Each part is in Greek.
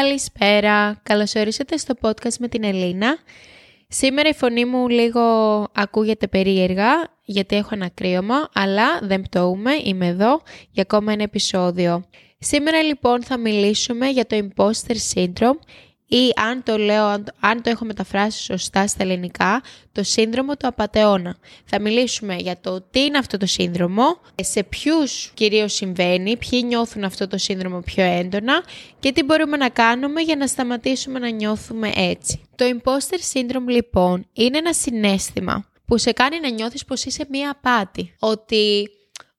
Καλησπέρα, καλώς ορίσατε στο podcast με την Ελίνα. Σήμερα η φωνή μου λίγο ακούγεται περίεργα γιατί έχω ένα κρύωμα, αλλά δεν πτώουμε, είμαι εδώ για ακόμα ένα επεισόδιο. Σήμερα λοιπόν θα μιλήσουμε για το imposter syndrome ή αν το λέω, αν το έχω μεταφράσει σωστά στα ελληνικά, το σύνδρομο του απατεώνα. Θα μιλήσουμε για το τι είναι αυτό το σύνδρομο, σε ποιους κυρίως συμβαίνει, ποιοι νιώθουν αυτό το σύνδρομο πιο έντονα και τι μπορούμε να κάνουμε για να σταματήσουμε να νιώθουμε έτσι. Το imposter syndrome λοιπόν είναι ένα συνέστημα που σε κάνει να νιώθεις πως είσαι μία απάτη, ότι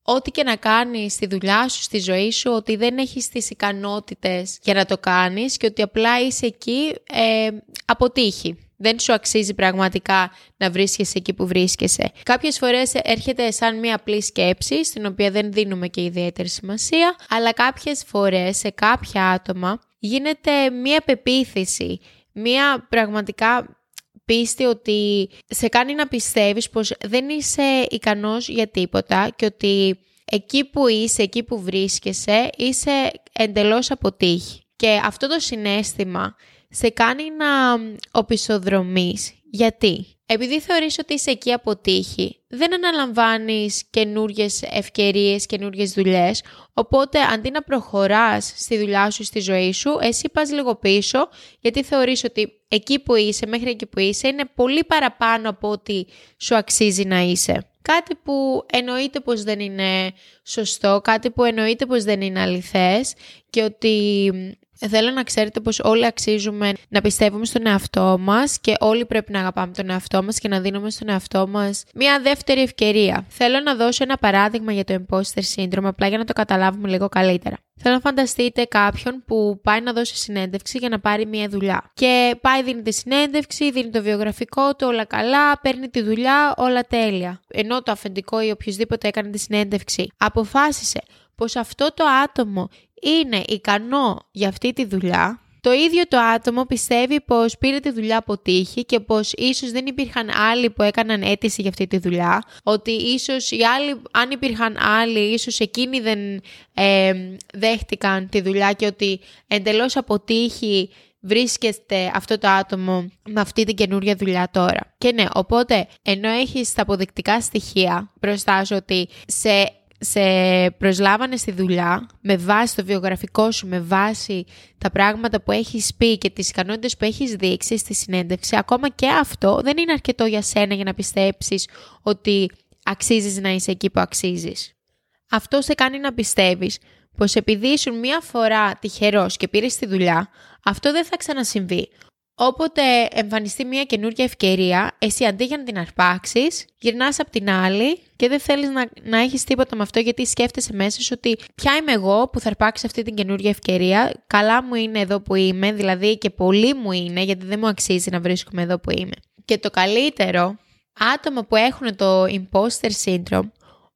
ό,τι και να κάνεις στη δουλειά σου, στη ζωή σου, ότι δεν έχεις τις ικανότητες για να το κάνεις και ότι απλά είσαι εκεί ε, αποτύχει. Δεν σου αξίζει πραγματικά να βρίσκεσαι εκεί που βρίσκεσαι. Κάποιες φορές έρχεται σαν μια απλή σκέψη, στην οποία δεν δίνουμε και ιδιαίτερη σημασία, αλλά κάποιες φορές σε κάποια άτομα γίνεται μια πεποίθηση, μια πραγματικά πίστη ότι σε κάνει να πιστεύεις πως δεν είσαι ικανός για τίποτα και ότι εκεί που είσαι, εκεί που βρίσκεσαι, είσαι εντελώς αποτύχει. Και αυτό το συνέστημα σε κάνει να οπισθοδρομείς. Γιατί; Επειδή θεωρείς ότι είσαι εκεί αποτύχει, δεν αναλαμβάνεις καινούριε ευκαιρίες, καινούριε δουλειές, οπότε αντί να προχωράς στη δουλειά σου, στη ζωή σου, εσύ πας λίγο πίσω, γιατί θεωρείς ότι εκεί που είσαι, μέχρι εκεί που είσαι, είναι πολύ παραπάνω από ό,τι σου αξίζει να είσαι. Κάτι που εννοείται πως δεν είναι σωστό, κάτι που εννοείται πως δεν είναι αληθές και ότι Θέλω να ξέρετε πως όλοι αξίζουμε να πιστεύουμε στον εαυτό μας και όλοι πρέπει να αγαπάμε τον εαυτό μας και να δίνουμε στον εαυτό μας μια δεύτερη ευκαιρία. Θέλω να δώσω ένα παράδειγμα για το imposter syndrome απλά για να το καταλάβουμε λίγο καλύτερα. Θέλω να φανταστείτε κάποιον που πάει να δώσει συνέντευξη για να πάρει μια δουλειά. Και πάει, δίνει τη συνέντευξη, δίνει το βιογραφικό του, όλα καλά, παίρνει τη δουλειά, όλα τέλεια. Ενώ το αφεντικό ή οποιοδήποτε έκανε τη συνέντευξη αποφάσισε πως αυτό το άτομο είναι ικανό για αυτή τη δουλειά, το ίδιο το άτομο πιστεύει πως πήρε τη δουλειά από τύχη και πως ίσως δεν υπήρχαν άλλοι που έκαναν αίτηση για αυτή τη δουλειά, ότι ίσως οι άλλοι, αν υπήρχαν άλλοι, ίσως εκείνοι δεν ε, δέχτηκαν τη δουλειά και ότι εντελώς από τύχη βρίσκεται αυτό το άτομο με αυτή την καινούρια δουλειά τώρα. Και ναι, οπότε ενώ έχεις τα αποδεικτικά στοιχεία μπροστά σου ότι σε σε προσλάβανε στη δουλειά με βάση το βιογραφικό σου, με βάση τα πράγματα που έχεις πει και τις ικανότητες που έχεις δείξει στη συνέντευξη, ακόμα και αυτό δεν είναι αρκετό για σένα για να πιστέψεις ότι αξίζεις να είσαι εκεί που αξίζεις. Αυτό σε κάνει να πιστεύεις πως επειδή ήσουν μία φορά τυχερός και πήρες τη δουλειά, αυτό δεν θα ξανασυμβεί. Όποτε εμφανιστεί μια καινούργια ευκαιρία, εσύ αντί για να την αρπάξεις, γυρνάς από την άλλη και δεν θέλεις να, να έχεις τίποτα με αυτό γιατί σκέφτεσαι μέσα σου ότι ποια είμαι εγώ που θα αρπάξει αυτή την καινούργια ευκαιρία; Καλά μου είναι εδώ που είμαι, δηλαδή και πολύ μου είναι, γιατί δεν μου αξίζει να βρίσκομαι εδώ που είμαι. Και το καλύτερο, άτομα που έχουν το imposter syndrome,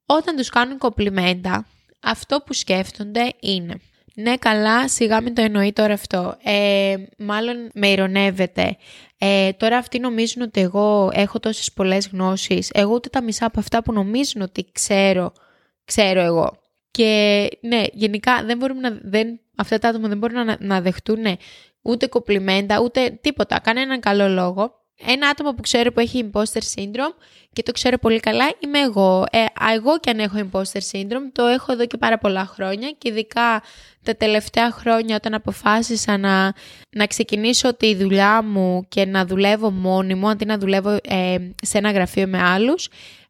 όταν τους κάνουν κομπλιμέντα, αυτό που σκέφτονται είναι ναι, καλά, σιγά μην το εννοεί τώρα αυτό. Ε, μάλλον με ηρωνεύεται. Ε, τώρα αυτοί νομίζουν ότι εγώ έχω τόσες πολλές γνώσεις. Εγώ ούτε τα μισά από αυτά που νομίζουν ότι ξέρω, ξέρω εγώ. Και ναι, γενικά δεν μπορούμε να, δεν, αυτά τα άτομα δεν μπορούν να, να δεχτούν ούτε κοπλιμέντα, ούτε τίποτα. Κανέναν καλό λόγο. Ένα άτομο που ξέρω που έχει imposter syndrome και το ξέρω πολύ καλά είμαι εγώ. Ε, εγώ και αν έχω imposter syndrome το έχω εδώ και πάρα πολλά χρόνια και ειδικά τα τελευταία χρόνια όταν αποφάσισα να, να ξεκινήσω τη δουλειά μου και να δουλεύω μόνη μου αντί να δουλεύω ε, σε ένα γραφείο με άλλους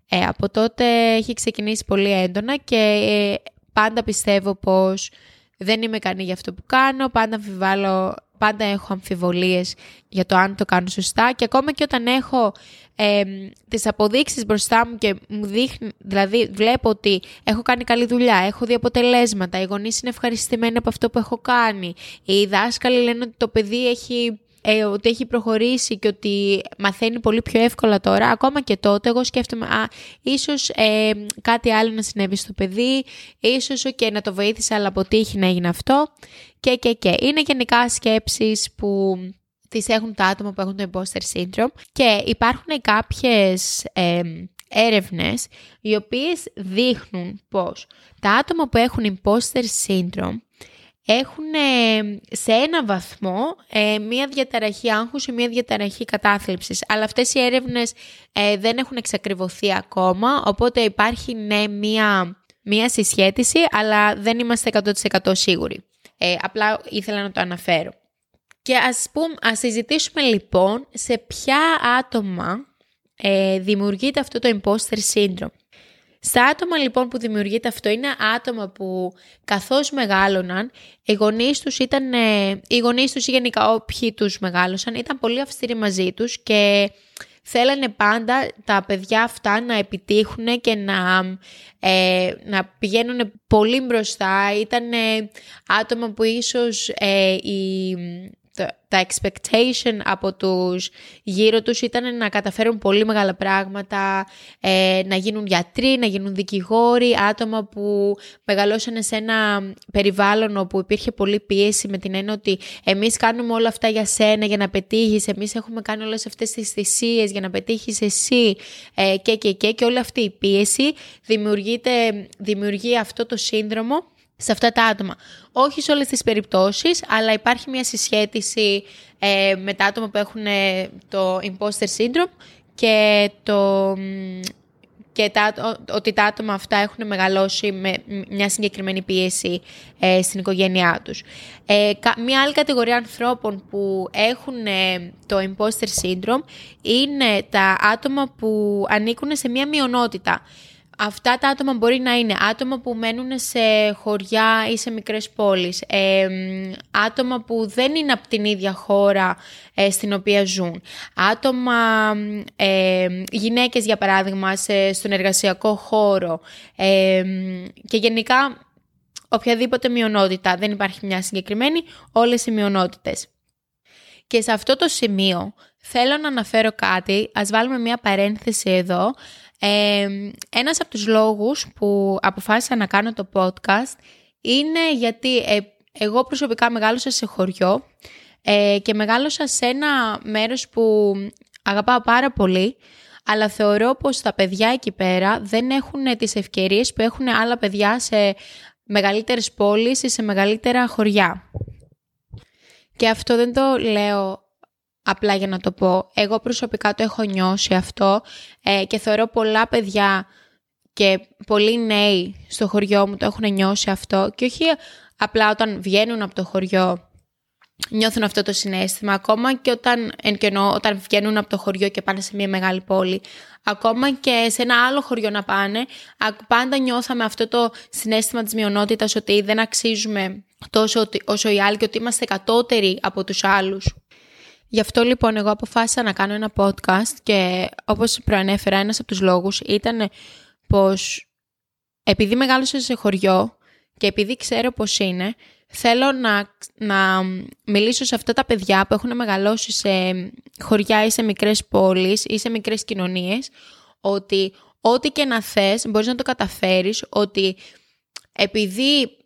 ε, από τότε έχει ξεκινήσει πολύ έντονα και ε, πάντα πιστεύω πως δεν είμαι ικανή για αυτό που κάνω, πάντα αμφιβάλλω πάντα έχω αμφιβολίες για το αν το κάνω σωστά και ακόμα και όταν έχω ε, τις αποδείξεις μπροστά μου και μου δείχνει, δηλαδή βλέπω ότι έχω κάνει καλή δουλειά, έχω δει αποτελέσματα, οι γονείς είναι ευχαριστημένοι από αυτό που έχω κάνει, οι δάσκαλοι λένε ότι το παιδί έχει ε, ότι έχει προχωρήσει και ότι μαθαίνει πολύ πιο εύκολα τώρα, ακόμα και τότε εγώ σκέφτομαι, α, ίσως ε, κάτι άλλο να συνέβη στο παιδί, ίσως και να το βοήθησε αλλά αποτύχει να έγινε αυτό και και και. Είναι γενικά σκέψεις που τις έχουν τα άτομα που έχουν το imposter syndrome και υπάρχουν κάποιες ε, έρευνες οι οποίες δείχνουν πως τα άτομα που έχουν imposter syndrome έχουν σε ένα βαθμό ε, μία διαταραχή άγχους ή μία διαταραχή κατάθλιψης. Αλλά αυτές οι έρευνες ε, δεν έχουν εξακριβωθεί ακόμα, οπότε υπάρχει ναι μία, μία συσχέτιση, αλλά δεν είμαστε 100% σίγουροι. Ε, απλά ήθελα να το αναφέρω. Και ας, πούμε, ας συζητήσουμε λοιπόν σε ποια άτομα ε, δημιουργείται αυτό το imposter syndrome. Στα άτομα λοιπόν που δημιουργείται αυτό είναι άτομα που καθώς μεγάλωναν, οι γονείς τους ήταν, ε, οι γονείς τους ή γενικά όποιοι τους μεγάλωσαν ήταν πολύ αυστηροί μαζί τους και θέλανε πάντα τα παιδιά αυτά να επιτύχουν και να, ε, να πηγαίνουν πολύ μπροστά. Ήταν άτομα που ίσως ε, η τα expectation από τους γύρω τους ήταν να καταφέρουν πολύ μεγάλα πράγματα, ε, να γίνουν γιατροί, να γίνουν δικηγόροι, άτομα που μεγαλώσανε σε ένα περιβάλλον όπου υπήρχε πολύ πίεση με την έννοια ότι εμείς κάνουμε όλα αυτά για σένα για να πετύχεις, εμείς έχουμε κάνει όλες αυτές τις θυσίες για να πετύχεις εσύ ε, και, και, και, και όλη αυτή η πίεση δημιουργεί αυτό το σύνδρομο σε αυτά τα άτομα. Όχι σε όλες τις περιπτώσεις, αλλά υπάρχει μια συσχέτιση ε, με τα άτομα που έχουν ε, το imposter syndrome και, το, και τα, ότι τα άτομα αυτά έχουν μεγαλώσει με μια συγκεκριμένη πίεση ε, στην οικογένειά τους. Ε, μια άλλη κατηγορία ανθρώπων που έχουν το imposter syndrome είναι τα άτομα που ανήκουν σε μια μειονότητα. Αυτά τα άτομα μπορεί να είναι άτομα που μένουν σε χωριά ή σε μικρές πόλεις, ε, άτομα που δεν είναι από την ίδια χώρα ε, στην οποία ζουν, άτομα, ε, γυναίκες για παράδειγμα σε, στον εργασιακό χώρο. Και γενικά οποιαδήποτε μειονότητα, δεν υπάρχει μια συγκεκριμένη, όλες οι μειονότητες. Και σε αυτό το σημείο θέλω να αναφέρω κάτι, ας βάλουμε μια παρένθεση εδώ, ε, ένας από τους λόγους που αποφάσισα να κάνω το podcast είναι γιατί ε, εγώ προσωπικά μεγάλωσα σε χωριό ε, και μεγάλωσα σε ένα μέρος που αγαπάω πάρα πολύ αλλά θεωρώ πως τα παιδιά εκεί πέρα δεν έχουν τις ευκαιρίες που έχουν άλλα παιδιά σε μεγαλύτερες πόλεις ή σε μεγαλύτερα χωριά. Και αυτό δεν το λέω απλά για να το πω. Εγώ προσωπικά το έχω νιώσει αυτό ε, και θεωρώ πολλά παιδιά και πολλοί νέοι στο χωριό μου το έχουν νιώσει αυτό. Και όχι απλά όταν βγαίνουν από το χωριό νιώθουν αυτό το συνέστημα. Ακόμα και όταν, εν όταν βγαίνουν από το χωριό και πάνε σε μια μεγάλη πόλη. Ακόμα και σε ένα άλλο χωριό να πάνε πάντα νιώθαμε αυτό το συνέστημα της μειονότητας ότι δεν αξίζουμε τόσο όσο οι άλλοι και ότι είμαστε κατώτεροι από τους άλλους Γι' αυτό λοιπόν εγώ αποφάσισα να κάνω ένα podcast και όπως προανέφερα ένας από τους λόγους ήταν πως επειδή μεγάλωσα σε χωριό και επειδή ξέρω πως είναι, θέλω να, να μιλήσω σε αυτά τα παιδιά που έχουν μεγαλώσει σε χωριά ή σε μικρές πόλεις ή σε μικρές κοινωνίες ότι ό,τι και να θες μπορείς να το καταφέρεις, ότι επειδή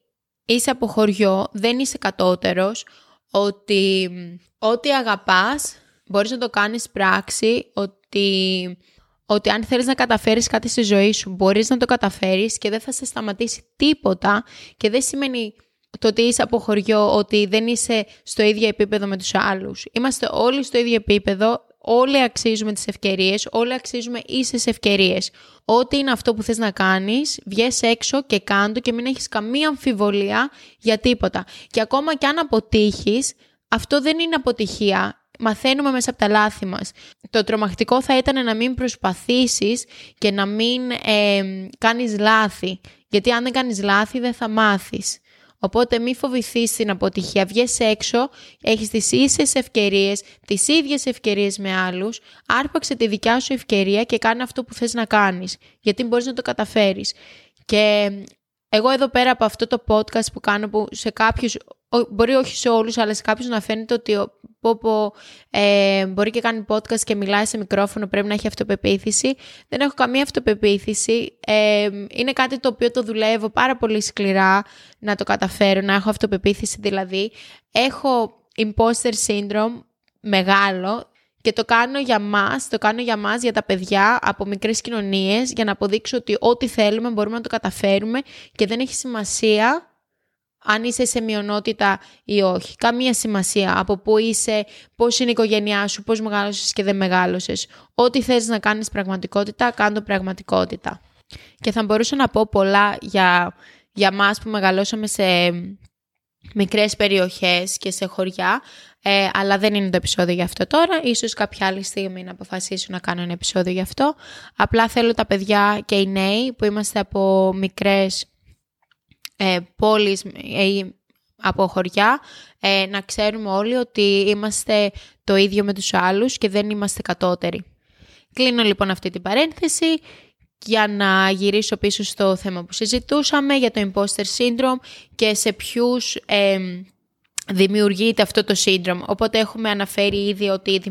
είσαι από χωριό δεν είσαι κατώτερος, ότι ό,τι αγαπάς μπορείς να το κάνεις πράξη, ότι, ότι αν θέλεις να καταφέρεις κάτι στη ζωή σου μπορείς να το καταφέρεις και δεν θα σε σταματήσει τίποτα και δεν σημαίνει το ότι είσαι από χωριό, ότι δεν είσαι στο ίδιο επίπεδο με τους άλλους. Είμαστε όλοι στο ίδιο επίπεδο, όλοι αξίζουμε τις ευκαιρίες, όλοι αξίζουμε ίσες ευκαιρίες. Ό,τι είναι αυτό που θες να κάνεις, βγες έξω και κάντο και μην έχεις καμία αμφιβολία για τίποτα. Και ακόμα και αν αποτύχεις, αυτό δεν είναι αποτυχία. Μαθαίνουμε μέσα από τα λάθη μας. Το τρομακτικό θα ήταν να μην προσπαθήσεις και να μην ε, κάνεις λάθη. Γιατί αν δεν κάνεις λάθη δεν θα μάθεις. Οπότε μη φοβηθείς την αποτυχία. Βγες έξω, έχεις τις ίσες ευκαιρίες, τις ίδιες ευκαιρίες με άλλους. Άρπαξε τη δικιά σου ευκαιρία και κάνε αυτό που θες να κάνεις. Γιατί μπορείς να το καταφέρεις. Και εγώ εδώ πέρα από αυτό το podcast που κάνω που σε κάποιους μπορεί όχι σε όλους, αλλά σε κάποιους να φαίνεται ότι ο Πόπο ε, μπορεί και κάνει podcast και μιλάει σε μικρόφωνο, πρέπει να έχει αυτοπεποίθηση. Δεν έχω καμία αυτοπεποίθηση. Ε, είναι κάτι το οποίο το δουλεύω πάρα πολύ σκληρά να το καταφέρω, να έχω αυτοπεποίθηση δηλαδή. Έχω imposter syndrome μεγάλο και το κάνω για μας, το κάνω για μας, για τα παιδιά από μικρές κοινωνίες, για να αποδείξω ότι ό,τι θέλουμε μπορούμε να το καταφέρουμε και δεν έχει σημασία αν είσαι σε μειονότητα ή όχι. Καμία σημασία από πού είσαι, πώς είναι η οικογένειά σου, πώς μεγάλωσες και δεν μεγάλωσες. Ό,τι θες να κάνεις πραγματικότητα, κάντο πραγματικότητα. Και θα μπορούσα να πω πολλά για, για μας που μεγαλώσαμε σε μικρές περιοχές και σε χωριά, ε, αλλά δεν είναι το επεισόδιο για αυτό τώρα. Ίσως κάποια άλλη στιγμή να αποφασίσω να κάνω ένα επεισόδιο γι' αυτό. Απλά θέλω τα παιδιά και οι νέοι που είμαστε από μικρές ε, πόλεις ή από χωριά ε, να ξέρουμε όλοι ότι είμαστε το ίδιο με τους άλλους και δεν είμαστε κατώτεροι. Κλείνω λοιπόν αυτή την παρένθεση για να γυρίσω πίσω στο θέμα που συζητούσαμε για το imposter syndrome και σε ποιους ε, δημιουργείται αυτό το σύνδρομο. Οπότε έχουμε αναφέρει ήδη ότι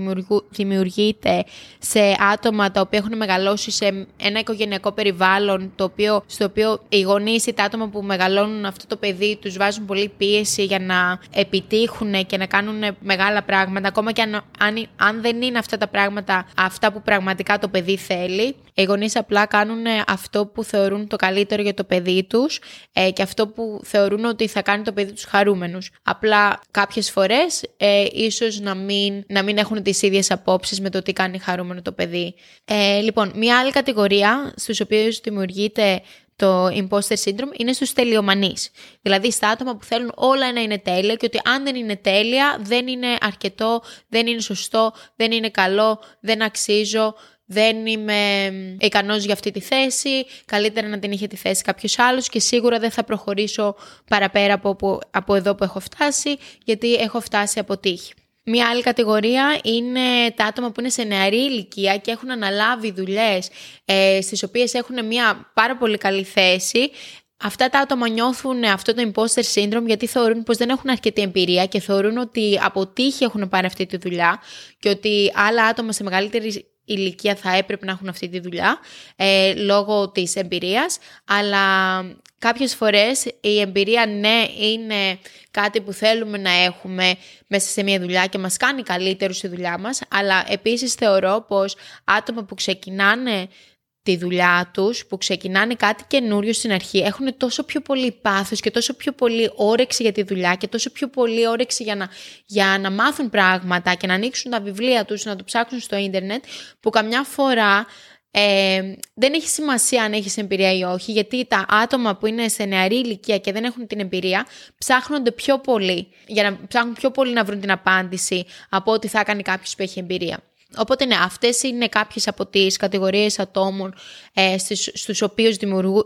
δημιουργείται σε άτομα τα οποία έχουν μεγαλώσει σε ένα οικογενειακό περιβάλλον το οποίο, στο οποίο οι γονείς ή τα άτομα που μεγαλώνουν αυτό το παιδί τους βάζουν πολύ πίεση για να επιτύχουν και να κάνουν μεγάλα πράγματα ακόμα και αν, αν, αν δεν είναι αυτά τα πράγματα αυτά που πραγματικά το παιδί θέλει. Οι γονείς απλά κάνουν αυτό που θεωρούν το καλύτερο για το παιδί τους ε, και αυτό που θεωρούν ότι θα κάνει το παιδί τους χαρούμενους. Απλά κάποιες φορές ε, ίσως να μην, να μην έχουν τις ίδιες απόψεις με το τι κάνει χαρούμενο το παιδί. Ε, λοιπόν, μια άλλη κατηγορία στους οποίους δημιουργείται το imposter syndrome είναι στους τελειομανείς. Δηλαδή στα άτομα που θέλουν όλα να είναι τέλεια και ότι αν δεν είναι τέλεια δεν είναι αρκετό, δεν είναι σωστό, δεν είναι καλό, δεν αξίζω, δεν είμαι ικανός για αυτή τη θέση, καλύτερα να την είχε τη θέση κάποιος άλλος και σίγουρα δεν θα προχωρήσω παραπέρα από, από εδώ που έχω φτάσει, γιατί έχω φτάσει από τύχη. Μία άλλη κατηγορία είναι τα άτομα που είναι σε νεαρή ηλικία και έχουν αναλάβει δουλειές ε, στις οποίες έχουν μια πάρα πολύ καλή θέση. Αυτά τα άτομα νιώθουν αυτό το imposter syndrome γιατί θεωρούν πως δεν έχουν αρκετή εμπειρία και θεωρούν ότι από τύχη έχουν πάρει αυτή τη δουλειά και ότι άλλα άτομα σε μεγαλύτερη ηλικία θα έπρεπε να έχουν αυτή τη δουλειά ε, λόγω της εμπειρίας, αλλά κάποιες φορές η εμπειρία ναι είναι κάτι που θέλουμε να έχουμε μέσα σε μια δουλειά και μας κάνει καλύτερους στη δουλειά μας, αλλά επίσης θεωρώ πως άτομα που ξεκινάνε τη δουλειά τους, που ξεκινάνε κάτι καινούριο στην αρχή, έχουν τόσο πιο πολύ πάθος και τόσο πιο πολύ όρεξη για τη δουλειά και τόσο πιο πολύ όρεξη για να, για να μάθουν πράγματα και να ανοίξουν τα βιβλία τους, να το ψάξουν στο ίντερνετ, που καμιά φορά ε, δεν έχει σημασία αν έχεις εμπειρία ή όχι, γιατί τα άτομα που είναι σε νεαρή ηλικία και δεν έχουν την εμπειρία ψάχνονται πιο πολύ, για να ψάχνουν πιο πολύ να βρουν την απάντηση από ό,τι θα κάνει κάποιος που έχει εμπειρία. Οπότε ναι, αυτές είναι κάποιες από τις κατηγορίες ατόμων ε, στους, στους οποίους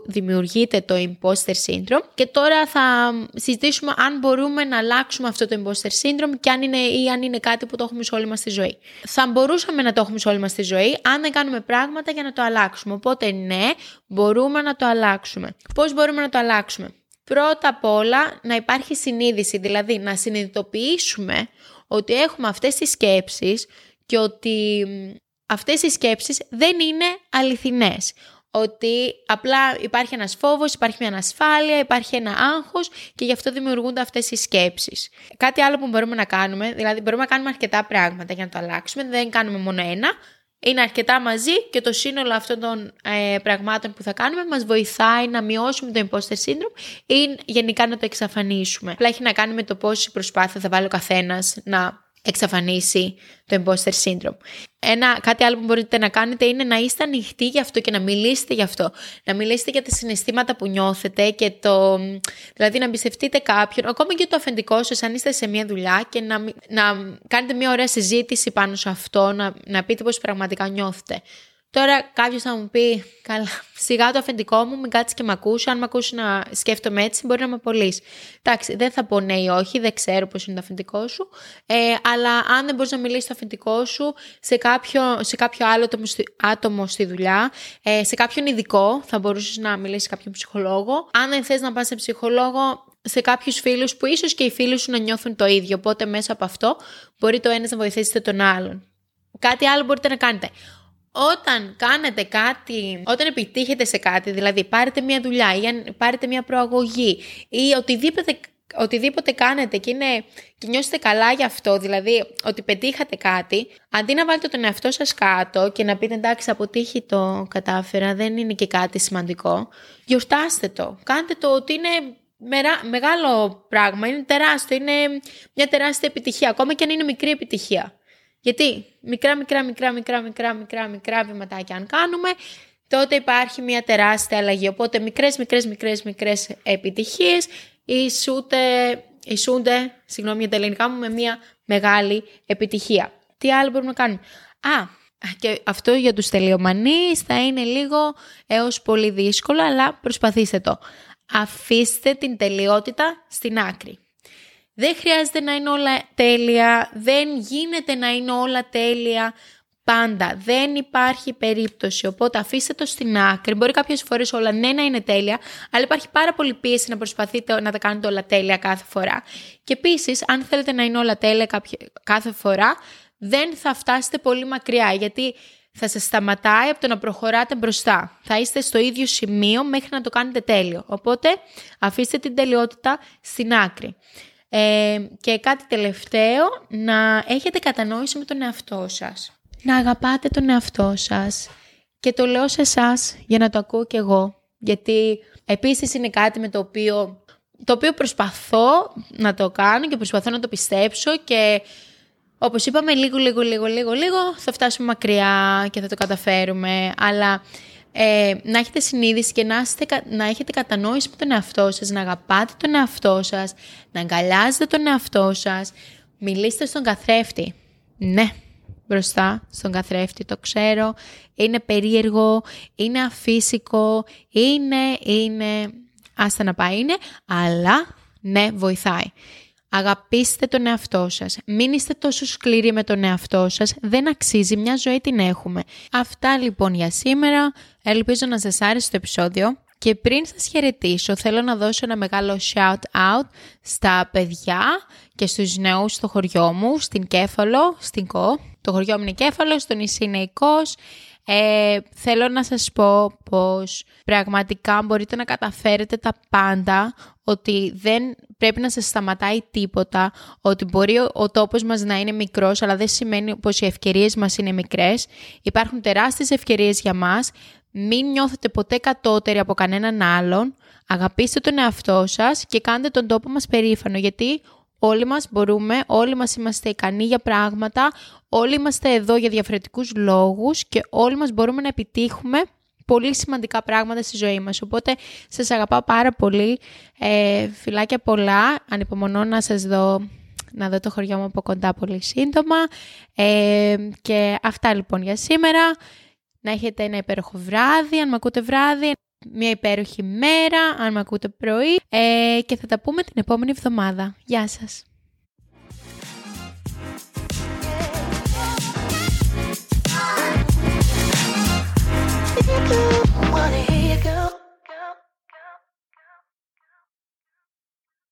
δημιουργείται το imposter syndrome και τώρα θα συζητήσουμε αν μπορούμε να αλλάξουμε αυτό το imposter syndrome και αν είναι, ή αν είναι κάτι που το έχουμε σε όλη μας τη ζωή. Θα μπορούσαμε να το έχουμε σε όλη μας τη ζωή αν δεν κάνουμε πράγματα για να το αλλάξουμε. Οπότε ναι, μπορούμε να το αλλάξουμε. Πώς μπορούμε να το αλλάξουμε; Πρώτα απ' όλα να υπάρχει συνείδηση, δηλαδή να συνειδητοποιήσουμε ότι έχουμε αυτές τις σκέψεις και ότι αυτές οι σκέψεις δεν είναι αληθινές. Ότι απλά υπάρχει ένας φόβος, υπάρχει μια ανασφάλεια, υπάρχει ένα άγχος και γι' αυτό δημιουργούνται αυτές οι σκέψεις. Κάτι άλλο που μπορούμε να κάνουμε, δηλαδή μπορούμε να κάνουμε αρκετά πράγματα για να το αλλάξουμε, δεν κάνουμε μόνο ένα, είναι αρκετά μαζί και το σύνολο αυτών των ε, πραγμάτων που θα κάνουμε μας βοηθάει να μειώσουμε το imposter syndrome ή γενικά να το εξαφανίσουμε. Απλά έχει να κάνει με το πόση προσπάθεια θα βάλει ο καθένας να εξαφανίσει το imposter syndrome. Ένα, κάτι άλλο που μπορείτε να κάνετε είναι να είστε ανοιχτοί γι' αυτό και να μιλήσετε γι' αυτό. Να μιλήσετε για τα συναισθήματα που νιώθετε και το. Δηλαδή να εμπιστευτείτε κάποιον, ακόμα και το αφεντικό σας, αν είστε σε μια δουλειά και να, να κάνετε μια ωραία συζήτηση πάνω σε αυτό, να, να πείτε πώς πραγματικά νιώθετε. Τώρα κάποιος θα μου πει, καλά, σιγά το αφεντικό μου, μην κάτσεις και με ακούσει. Αν με ακούσει να σκέφτομαι έτσι, μπορεί να με απολύσει. Εντάξει, δεν θα πω ναι ή όχι, δεν ξέρω πώς είναι το αφεντικό σου. Ε, αλλά αν δεν μπορείς να μιλήσεις το αφεντικό σου σε κάποιο, σε κάποιο άλλο άτομο στη δουλειά, ε, σε κάποιον ειδικό, θα μπορούσες να μιλήσεις σε κάποιον ψυχολόγο. Αν δεν θες να πας σε ψυχολόγο, σε κάποιους φίλους που ίσως και οι φίλοι σου να νιώθουν το ίδιο. Οπότε μέσα από αυτό μπορεί το ένας να βοηθήσετε τον άλλον. Κάτι άλλο μπορείτε να κάνετε όταν κάνετε κάτι, όταν επιτύχετε σε κάτι, δηλαδή πάρετε μια δουλειά ή αν πάρετε μια προαγωγή ή οτιδήποτε, οτιδήποτε κάνετε και, είναι, και νιώσετε καλά γι' αυτό, δηλαδή ότι πετύχατε κάτι, αντί να βάλετε τον εαυτό σας κάτω και να πείτε εντάξει αποτύχει το κατάφερα, δεν είναι και κάτι σημαντικό, γιορτάστε το. Κάντε το ότι είναι μεγάλο πράγμα, είναι τεράστιο, είναι μια τεράστια επιτυχία, ακόμα και αν είναι μικρή επιτυχία. Γιατί μικρά, μικρά, μικρά, μικρά, μικρά, μικρά, μικρά βηματάκια αν κάνουμε, τότε υπάρχει μια τεράστια αλλαγή. Οπότε μικρές, μικρές, μικρές, μικρές επιτυχίες ισούται, ισούνται, συγγνώμη για τα ελληνικά μου, με μια μεγάλη επιτυχία. Τι άλλο μπορούμε να κάνουμε; Α, και αυτό για τους τελειομανείς θα είναι λίγο έως πολύ δύσκολο, αλλά προσπαθήστε το. Αφήστε την τελειότητα στην άκρη. Δεν χρειάζεται να είναι όλα τέλεια, δεν γίνεται να είναι όλα τέλεια πάντα. Δεν υπάρχει περίπτωση, οπότε αφήστε το στην άκρη. Μπορεί κάποιες φορές όλα ναι να είναι τέλεια, αλλά υπάρχει πάρα πολύ πίεση να προσπαθείτε να τα κάνετε όλα τέλεια κάθε φορά. Και επίσης, αν θέλετε να είναι όλα τέλεια κάθε φορά, δεν θα φτάσετε πολύ μακριά, γιατί θα σας σταματάει από το να προχωράτε μπροστά. Θα είστε στο ίδιο σημείο μέχρι να το κάνετε τέλειο. Οπότε αφήστε την τελειότητα στην άκρη. Ε, και κάτι τελευταίο, να έχετε κατανόηση με τον εαυτό σας. Να αγαπάτε τον εαυτό σας. Και το λέω σε εσάς για να το ακούω κι εγώ. Γιατί επίσης είναι κάτι με το οποίο, το οποίο προσπαθώ να το κάνω και προσπαθώ να το πιστέψω και όπως είπαμε λίγο, λίγο, λίγο, λίγο, λίγο θα φτάσουμε μακριά και θα το καταφέρουμε. Αλλά ε, να έχετε συνείδηση και να, να έχετε κατανόηση με τον εαυτό σας, να αγαπάτε τον εαυτό σας, να αγκαλιάζετε τον εαυτό σας. Μιλήστε στον καθρέφτη. Ναι, μπροστά στον καθρέφτη, το ξέρω. Είναι περίεργο, είναι αφύσικο, είναι, είναι, άστα να πάει είναι, αλλά ναι, βοηθάει. Αγαπήστε τον εαυτό σας. Μην είστε τόσο σκληροί με τον εαυτό σας. Δεν αξίζει μια ζωή την έχουμε. Αυτά λοιπόν για σήμερα. Ελπίζω να σας άρεσε το επεισόδιο. Και πριν σας χαιρετήσω, θέλω να δώσω ένα μεγάλο shout out στα παιδιά και στους νέους στο χωριό μου, στην Κέφαλο, στην Κο. Το χωριό μου είναι Κέφαλος, στο νησί είναι Κος. Ε, θέλω να σας πω πως πραγματικά μπορείτε να καταφέρετε τα πάντα, ότι δεν πρέπει να σας σταματάει τίποτα, ότι μπορεί ο τόπος μας να είναι μικρός, αλλά δεν σημαίνει πως οι ευκαιρίες μας είναι μικρές. Υπάρχουν τεράστιες ευκαιρίες για μας, μην νιώθετε ποτέ κατώτεροι από κανέναν άλλον, αγαπήστε τον εαυτό σας και κάντε τον τόπο μας περήφανο, γιατί όλοι μας μπορούμε, όλοι μας είμαστε ικανοί για πράγματα, όλοι είμαστε εδώ για διαφορετικούς λόγους και όλοι μας μπορούμε να επιτύχουμε πολύ σημαντικά πράγματα στη ζωή μας. Οπότε σας αγαπάω πάρα πολύ. Ε, φιλάκια πολλά. Ανυπομονώ να σας δω να δω το χωριό μου από κοντά πολύ σύντομα. Ε, και αυτά λοιπόν για σήμερα. Να έχετε ένα υπέροχο βράδυ, αν με ακούτε βράδυ, μια υπέροχη μέρα, αν με ακούτε πρωί. Ε, και θα τα πούμε την επόμενη εβδομάδα. Γεια σας!